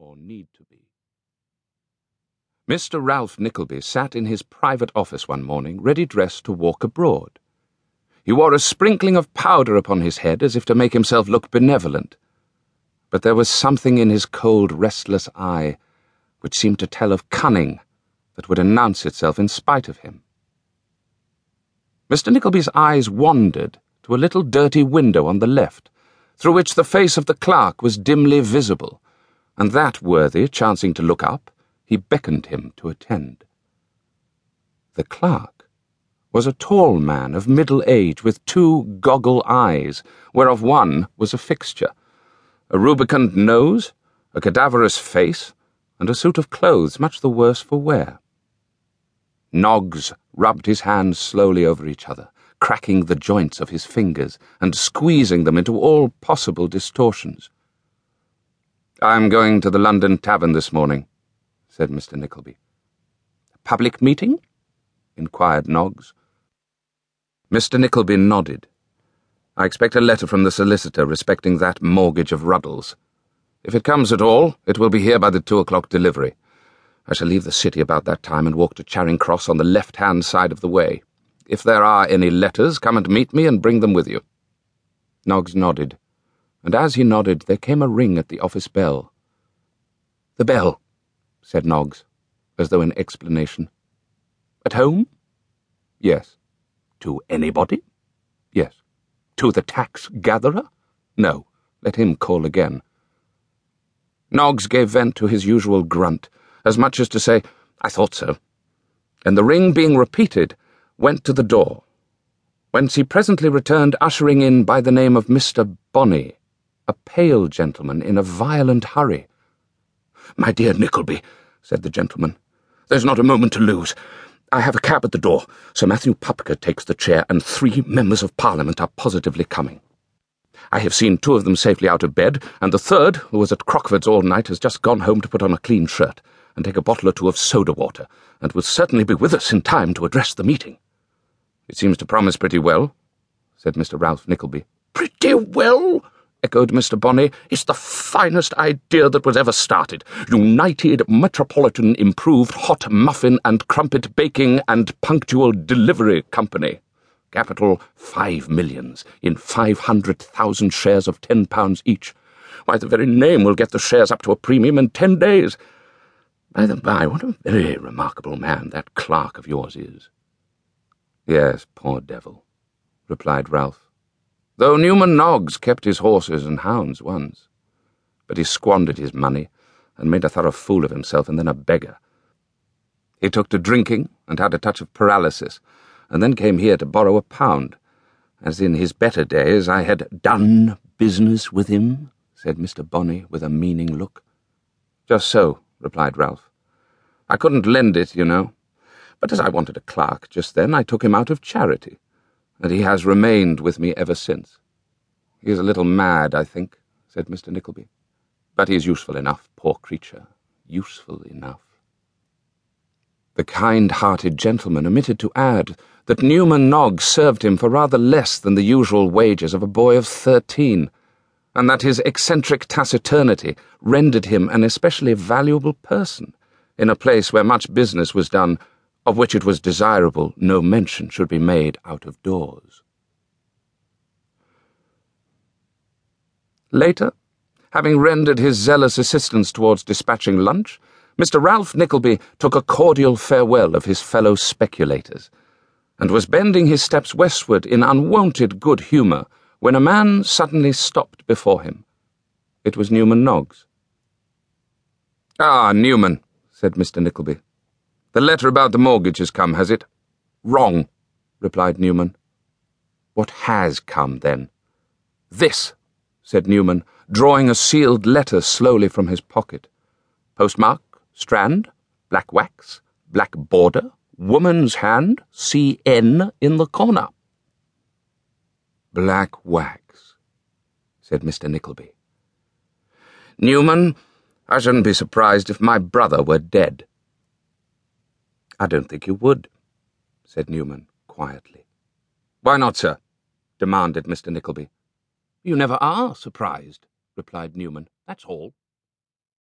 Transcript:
or need to be. Mr. Ralph Nickleby sat in his private office one morning, ready dressed to walk abroad. He wore a sprinkling of powder upon his head as if to make himself look benevolent, but there was something in his cold, restless eye which seemed to tell of cunning that would announce itself in spite of him. Mr. Nickleby's eyes wandered to a little dirty window on the left, through which the face of the clerk was dimly visible, and that worthy, chancing to look up, he beckoned him to attend. The clerk was a tall man of middle age with two goggle eyes, whereof one was a fixture, a rubicund nose, a cadaverous face, and a suit of clothes much the worse for wear. Noggs rubbed his hands slowly over each other, cracking the joints of his fingers and squeezing them into all possible distortions. I'm going to the London Tavern this morning, said Mr. Nickleby. Public meeting? inquired Noggs. Mr. Nickleby nodded. I expect a letter from the solicitor respecting that mortgage of Ruddles. If it comes at all, it will be here by the two o'clock delivery. I shall leave the city about that time and walk to Charing Cross on the left-hand side of the way. If there are any letters, come and meet me and bring them with you. Noggs nodded, and as he nodded there came a ring at the office bell. The bell, said Noggs, as though in explanation. At home? Yes. To anybody? Yes. To the tax gatherer? No. Let him call again. Noggs gave vent to his usual grunt, as much as to say, I thought so, and the ring being repeated, went to the door, whence he presently returned ushering in by the name of Mr. Bonney, a pale gentleman in a violent hurry. My dear Nickleby, said the gentleman, there's not a moment to lose. I have a cab at the door. Sir Matthew Pupker takes the chair, and three members of Parliament are positively coming. I have seen two of them safely out of bed, and the third, who was at Crockford's all night, has just gone home to put on a clean shirt and take a bottle or two of soda water, and will certainly be with us in time to address the meeting. It seems to promise pretty well, said Mr. Ralph Nickleby. Pretty well? Echoed Mr. Bonney. It's the finest idea that was ever started. United Metropolitan Improved Hot Muffin and Crumpet Baking and Punctual Delivery Company. Capital five millions in five hundred thousand shares of ten pounds each. Why, the very name will get the shares up to a premium in ten days. By the by, what a very remarkable man that clerk of yours is. Yes, poor devil, replied Ralph. Though Newman Noggs kept his horses and hounds once. But he squandered his money and made a thorough fool of himself and then a beggar. He took to drinking and had a touch of paralysis and then came here to borrow a pound, as in his better days I had done business with him, said Mr. Bonney with a meaning look. Just so, replied Ralph. I couldn't lend it, you know. But as I wanted a clerk just then, I took him out of charity, and he has remained with me ever since. He is a little mad, I think, said Mr. Nickleby. But he is useful enough, poor creature, useful enough. The kind-hearted gentleman omitted to add that Newman Noggs served him for rather less than the usual wages of a boy of thirteen, and that his eccentric taciturnity rendered him an especially valuable person in a place where much business was done of which it was desirable no mention should be made out of doors. Later, having rendered his zealous assistance towards dispatching lunch, Mr. Ralph Nickleby took a cordial farewell of his fellow speculators and was bending his steps westward in unwonted good humour when a man suddenly stopped before him. It was Newman Noggs. Ah, Newman, said Mr. Nickleby. The letter about the mortgage has come, has it? Wrong, replied Newman. What has come, then? This, said Newman, drawing a sealed letter slowly from his pocket. Postmark, Strand, black wax, black border, woman's hand, CN in the corner. Black wax, said Mr. Nickleby. Newman, I shouldn't be surprised if my brother were dead. I don't think you would, said Newman quietly. Why not, sir? demanded Mr. Nickleby. You never are surprised, replied Newman. That's all.